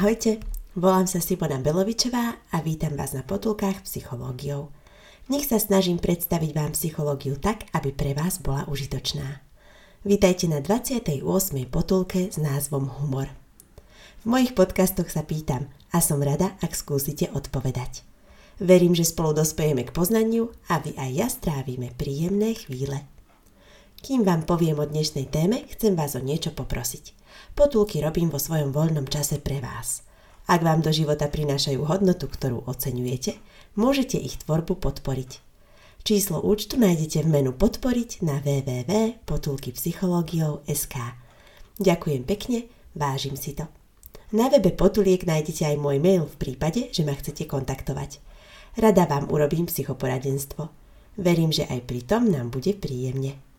Ahojte, volám sa Simona Belovičová a vítam vás na potulkách psychológiou. Nech sa snažím predstaviť vám psychológiu tak, aby pre vás bola užitočná. Vítajte na 28. potulke s názvom Humor. V mojich podcastoch sa pýtam a som rada, ak skúsite odpovedať. Verím, že spolu dospejeme k poznaniu a vy aj ja strávime príjemné chvíle. Kým vám poviem o dnešnej téme, chcem vás o niečo poprosiť. Potulky robím vo svojom voľnom čase pre vás. Ak vám do života prinášajú hodnotu, ktorú oceňujete, môžete ich tvorbu podporiť. Číslo účtu nájdete v menu podporiť na www.potulkypsychologiou.sk Ďakujem pekne, vážim si to. Na webe Potuliek nájdete aj môj mail v prípade, že ma chcete kontaktovať. Rada vám urobím psychoporadenstvo. Verím, že aj pri tom nám bude príjemne.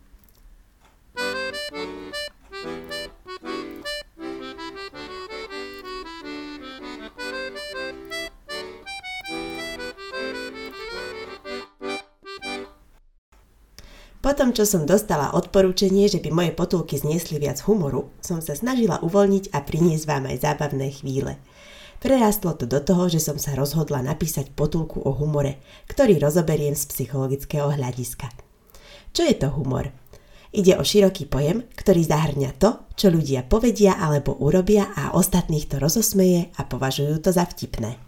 Potom, čo som dostala odporúčanie, že by moje potulky zniesli viac humoru, som sa snažila uvoľniť a priniesť vám aj zábavné chvíle. Prerastlo to do toho, že som sa rozhodla napísať potulku o humore, ktorý rozoberiem z psychologického hľadiska. Čo je to humor? Ide o široký pojem, ktorý zahrňa to, čo ľudia povedia alebo urobia a ostatných to rozosmeje a považujú to za vtipné.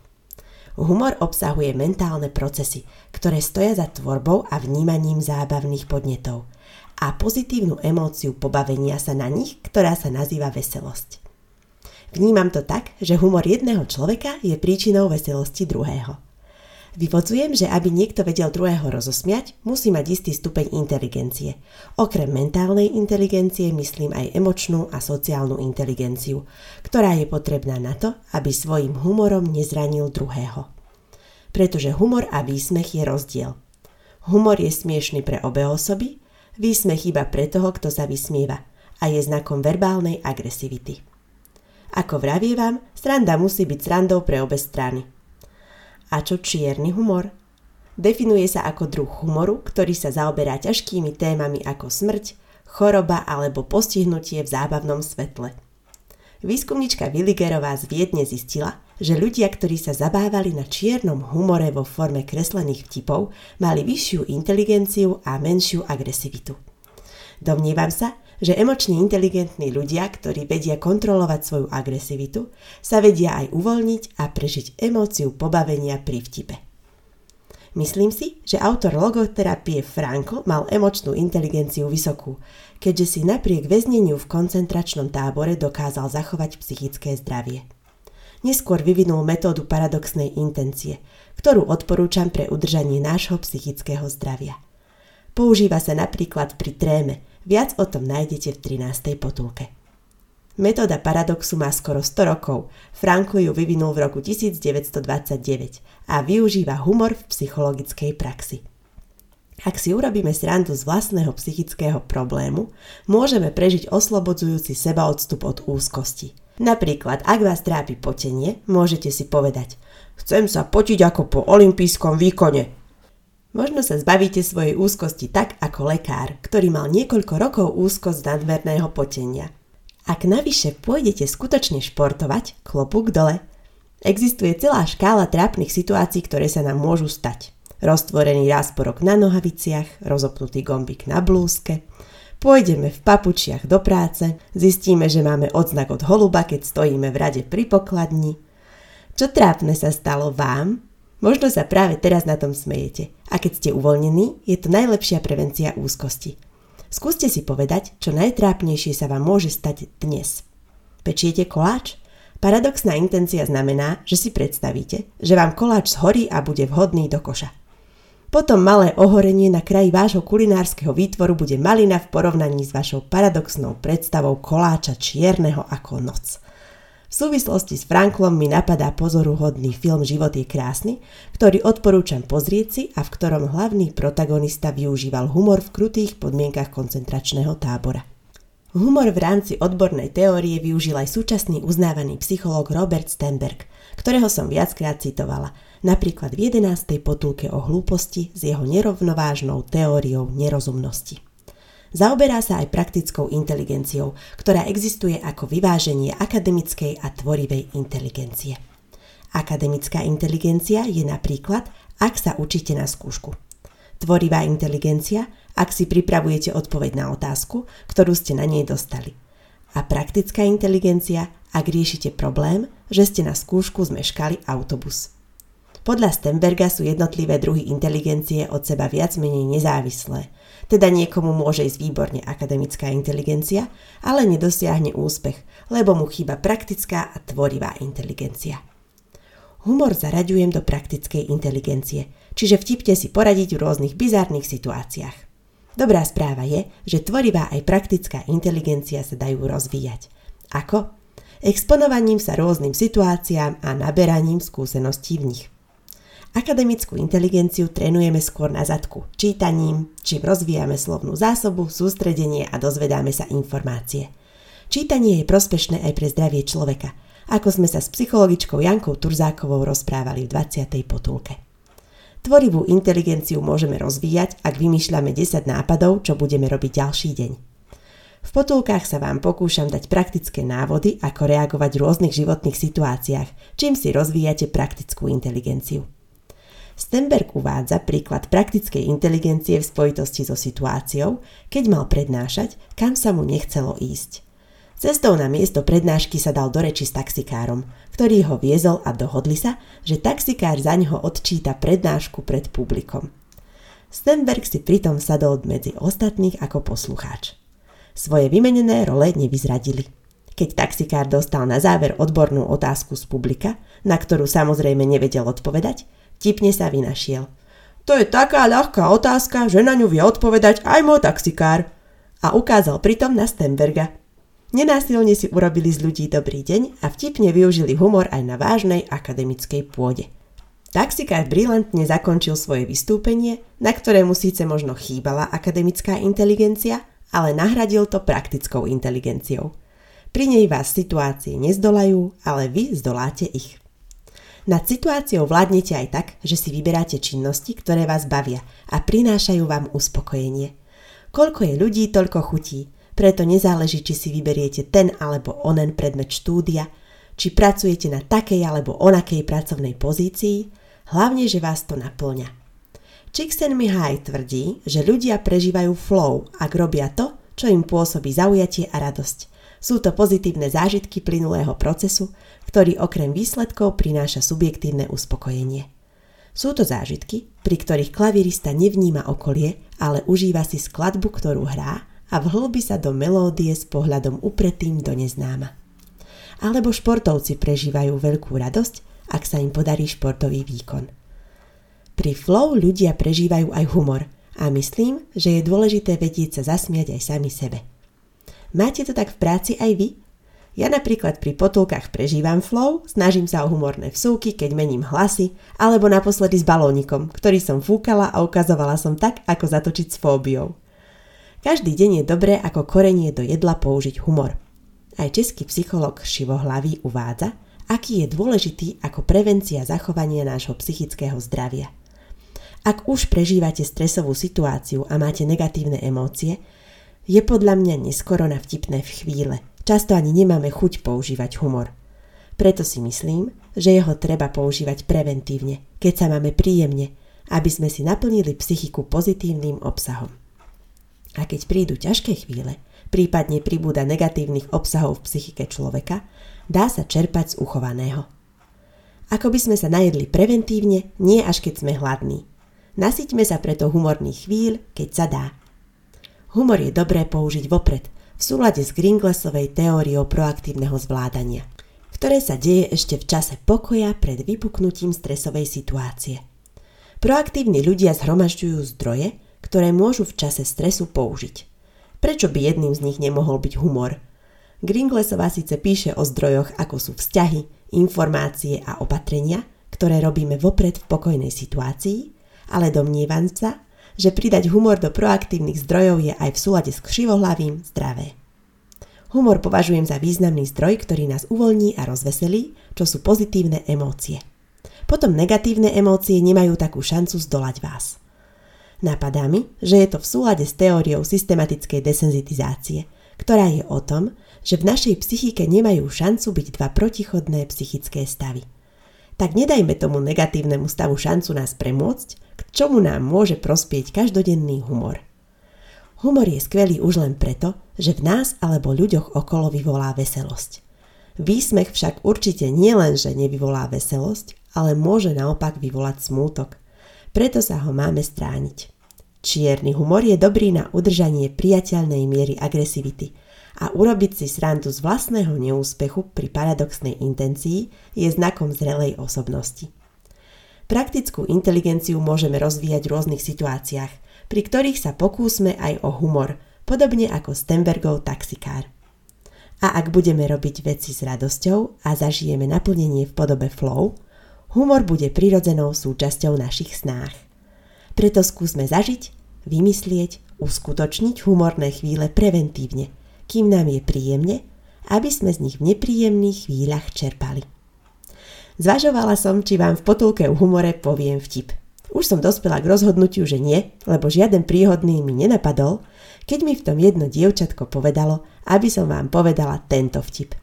Humor obsahuje mentálne procesy, ktoré stoja za tvorbou a vnímaním zábavných podnetov a pozitívnu emóciu pobavenia sa na nich, ktorá sa nazýva veselosť. Vnímam to tak, že humor jedného človeka je príčinou veselosti druhého. Vyvodzujem, že aby niekto vedel druhého rozosmiať, musí mať istý stupeň inteligencie. Okrem mentálnej inteligencie myslím aj emočnú a sociálnu inteligenciu, ktorá je potrebná na to, aby svojim humorom nezranil druhého. Pretože humor a výsmech je rozdiel. Humor je smiešný pre obe osoby, výsmech iba pre toho, kto sa vysmieva a je znakom verbálnej agresivity. Ako vravievam, sranda musí byť srandou pre obe strany. A čo čierny humor? Definuje sa ako druh humoru, ktorý sa zaoberá ťažkými témami ako smrť, choroba alebo postihnutie v zábavnom svetle. Výskumnička Willigerová z Viedne zistila, že ľudia, ktorí sa zabávali na čiernom humore vo forme kreslených vtipov, mali vyššiu inteligenciu a menšiu agresivitu. Domnievam sa, že emočne inteligentní ľudia, ktorí vedia kontrolovať svoju agresivitu, sa vedia aj uvoľniť a prežiť emóciu pobavenia pri vtipe. Myslím si, že autor logoterapie Franko mal emočnú inteligenciu vysokú, keďže si napriek väzneniu v koncentračnom tábore dokázal zachovať psychické zdravie. Neskôr vyvinul metódu paradoxnej intencie, ktorú odporúčam pre udržanie nášho psychického zdravia. Používa sa napríklad pri tréme, Viac o tom nájdete v 13. potulke. Metóda paradoxu má skoro 100 rokov. Franko ju vyvinul v roku 1929 a využíva humor v psychologickej praxi. Ak si urobíme srandu z vlastného psychického problému, môžeme prežiť oslobodzujúci seba odstup od úzkosti. Napríklad, ak vás trápi potenie, môžete si povedať Chcem sa potiť ako po olympijskom výkone, Možno sa zbavíte svojej úzkosti tak ako lekár, ktorý mal niekoľko rokov úzkosť z nadmerného potenia. Ak navyše pôjdete skutočne športovať, klobúk dole. Existuje celá škála trápnych situácií, ktoré sa nám môžu stať. Roztvorený rásporok na nohaviciach, rozopnutý gombík na blúzke, Pôjdeme v papučiach do práce, zistíme, že máme odznak od holuba, keď stojíme v rade pri pokladni. Čo trápne sa stalo vám, Možno sa práve teraz na tom smejete. A keď ste uvoľnení, je to najlepšia prevencia úzkosti. Skúste si povedať, čo najtrápnejšie sa vám môže stať dnes. Pečiete koláč? Paradoxná intencia znamená, že si predstavíte, že vám koláč zhorí a bude vhodný do koša. Potom malé ohorenie na kraji vášho kulinárskeho výtvoru bude malina v porovnaní s vašou paradoxnou predstavou koláča čierneho ako noc. V súvislosti s Franklom mi napadá pozoruhodný film Život je krásny, ktorý odporúčam pozrieť si a v ktorom hlavný protagonista využíval humor v krutých podmienkach koncentračného tábora. Humor v rámci odbornej teórie využil aj súčasný uznávaný psychológ Robert Stenberg, ktorého som viackrát citovala, napríklad v 11. potulke o hlúposti s jeho nerovnovážnou teóriou nerozumnosti. Zaoberá sa aj praktickou inteligenciou, ktorá existuje ako vyváženie akademickej a tvorivej inteligencie. Akademická inteligencia je napríklad, ak sa učíte na skúšku. Tvorivá inteligencia, ak si pripravujete odpoveď na otázku, ktorú ste na nej dostali. A praktická inteligencia, ak riešite problém, že ste na skúšku zmeškali autobus. Podľa Stenberga sú jednotlivé druhy inteligencie od seba viac menej nezávislé – teda niekomu môže ísť výborne akademická inteligencia, ale nedosiahne úspech, lebo mu chýba praktická a tvorivá inteligencia. Humor zaraďujem do praktickej inteligencie, čiže vtipte si poradiť v rôznych bizárnych situáciách. Dobrá správa je, že tvorivá aj praktická inteligencia sa dajú rozvíjať. Ako? Exponovaním sa rôznym situáciám a naberaním skúseností v nich. Akademickú inteligenciu trénujeme skôr na zadku, čítaním, čím rozvíjame slovnú zásobu, sústredenie a dozvedáme sa informácie. Čítanie je prospešné aj pre zdravie človeka, ako sme sa s psychologičkou Jankou Turzákovou rozprávali v 20. potulke. Tvorivú inteligenciu môžeme rozvíjať, ak vymýšľame 10 nápadov, čo budeme robiť ďalší deň. V potulkách sa vám pokúšam dať praktické návody, ako reagovať v rôznych životných situáciách, čím si rozvíjate praktickú inteligenciu. Stenberg uvádza príklad praktickej inteligencie v spojitosti so situáciou, keď mal prednášať, kam sa mu nechcelo ísť. Cestou na miesto prednášky sa dal do reči s taxikárom, ktorý ho viezol a dohodli sa, že taxikár za ňoho odčíta prednášku pred publikom. Stenberg si pritom sadol medzi ostatných ako poslucháč. Svoje vymenené role nevyzradili. Keď taxikár dostal na záver odbornú otázku z publika, na ktorú samozrejme nevedel odpovedať, Tipne sa vynašiel. To je taká ľahká otázka, že na ňu vie odpovedať aj môj taxikár. A ukázal pritom na Stenberga. Nenásilne si urobili z ľudí dobrý deň a vtipne využili humor aj na vážnej akademickej pôde. Taxikár brilantne zakončil svoje vystúpenie, na ktorému síce možno chýbala akademická inteligencia, ale nahradil to praktickou inteligenciou. Pri nej vás situácie nezdolajú, ale vy zdoláte ich. Nad situáciou vládnete aj tak, že si vyberáte činnosti, ktoré vás bavia a prinášajú vám uspokojenie. Koľko je ľudí, toľko chutí, preto nezáleží, či si vyberiete ten alebo onen predmet štúdia, či pracujete na takej alebo onakej pracovnej pozícii, hlavne, že vás to naplňa. Csikszentmihalyi tvrdí, že ľudia prežívajú flow, ak robia to, čo im pôsobí zaujatie a radosť. Sú to pozitívne zážitky plynulého procesu, ktorý okrem výsledkov prináša subjektívne uspokojenie. Sú to zážitky, pri ktorých klavirista nevníma okolie, ale užíva si skladbu, ktorú hrá a vhlbi sa do melódie s pohľadom upretým do neznáma. Alebo športovci prežívajú veľkú radosť, ak sa im podarí športový výkon. Pri flow ľudia prežívajú aj humor a myslím, že je dôležité vedieť sa zasmiať aj sami sebe. Máte to tak v práci aj vy? Ja napríklad pri potulkách prežívam flow, snažím sa o humorné vsúky, keď mením hlasy, alebo naposledy s balónikom, ktorý som fúkala a ukazovala som tak, ako zatočiť s fóbiou. Každý deň je dobré ako korenie do jedla použiť humor. Aj český psycholog Šivohlavý uvádza, aký je dôležitý ako prevencia zachovania nášho psychického zdravia. Ak už prežívate stresovú situáciu a máte negatívne emócie, je podľa mňa neskoro na vtipné v chvíle. Často ani nemáme chuť používať humor. Preto si myslím, že jeho treba používať preventívne, keď sa máme príjemne, aby sme si naplnili psychiku pozitívnym obsahom. A keď prídu ťažké chvíle, prípadne pribúda negatívnych obsahov v psychike človeka, dá sa čerpať z uchovaného. Ako by sme sa najedli preventívne, nie až keď sme hladní. Nasyťme sa preto humorných chvíľ, keď sa dá. Humor je dobré použiť vopred, v súlade s Gringlesovej teóriou proaktívneho zvládania, ktoré sa deje ešte v čase pokoja pred vypuknutím stresovej situácie. Proaktívni ľudia zhromažďujú zdroje, ktoré môžu v čase stresu použiť. Prečo by jedným z nich nemohol byť humor? Gringlesová síce píše o zdrojoch, ako sú vzťahy, informácie a opatrenia, ktoré robíme vopred v pokojnej situácii, ale domnievam sa, že pridať humor do proaktívnych zdrojov je aj v súlade s křivohlavým zdravé. Humor považujem za významný zdroj, ktorý nás uvoľní a rozveselí, čo sú pozitívne emócie. Potom negatívne emócie nemajú takú šancu zdolať vás. Napadá mi, že je to v súlade s teóriou systematickej desenzitizácie, ktorá je o tom, že v našej psychike nemajú šancu byť dva protichodné psychické stavy. Tak nedajme tomu negatívnemu stavu šancu nás premôcť, k čomu nám môže prospieť každodenný humor. Humor je skvelý už len preto, že v nás alebo ľuďoch okolo vyvolá veselosť. Výsmech však určite nielen, že nevyvolá veselosť, ale môže naopak vyvolať smútok. Preto sa ho máme strániť. Čierny humor je dobrý na udržanie priateľnej miery agresivity a urobiť si srandu z vlastného neúspechu pri paradoxnej intencii je znakom zrelej osobnosti. Praktickú inteligenciu môžeme rozvíjať v rôznych situáciách, pri ktorých sa pokúsme aj o humor, podobne ako Stenbergov taxikár. A ak budeme robiť veci s radosťou a zažijeme naplnenie v podobe flow, humor bude prirodzenou súčasťou našich snách. Preto skúsme zažiť, vymyslieť, uskutočniť humorné chvíle preventívne, kým nám je príjemne, aby sme z nich v nepríjemných chvíľach čerpali. Zvažovala som, či vám v potulke u humore poviem vtip. Už som dospela k rozhodnutiu, že nie, lebo žiaden príhodný mi nenapadol, keď mi v tom jedno dievčatko povedalo, aby som vám povedala tento vtip.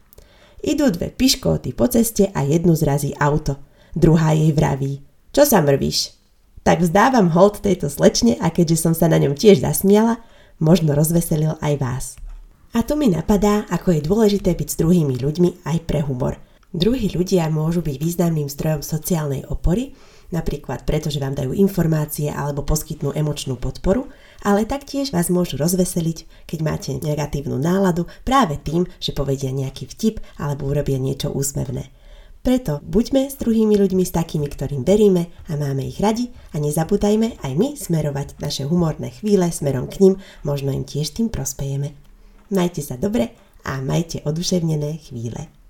Idú dve piškóty po ceste a jednu zrazí auto. Druhá jej vraví, čo sa mrvíš? tak vzdávam hold tejto slečne a keďže som sa na ňom tiež zasmiala, možno rozveselil aj vás. A tu mi napadá, ako je dôležité byť s druhými ľuďmi aj pre humor. Druhí ľudia môžu byť významným zdrojom sociálnej opory, napríklad preto, že vám dajú informácie alebo poskytnú emočnú podporu, ale taktiež vás môžu rozveseliť, keď máte negatívnu náladu práve tým, že povedia nejaký vtip alebo urobia niečo úsmevné. Preto buďme s druhými ľuďmi, s takými, ktorým veríme a máme ich radi a nezabúdajme aj my smerovať naše humorné chvíle smerom k ním, možno im tiež tým prospejeme. Majte sa dobre a majte oduševnené chvíle.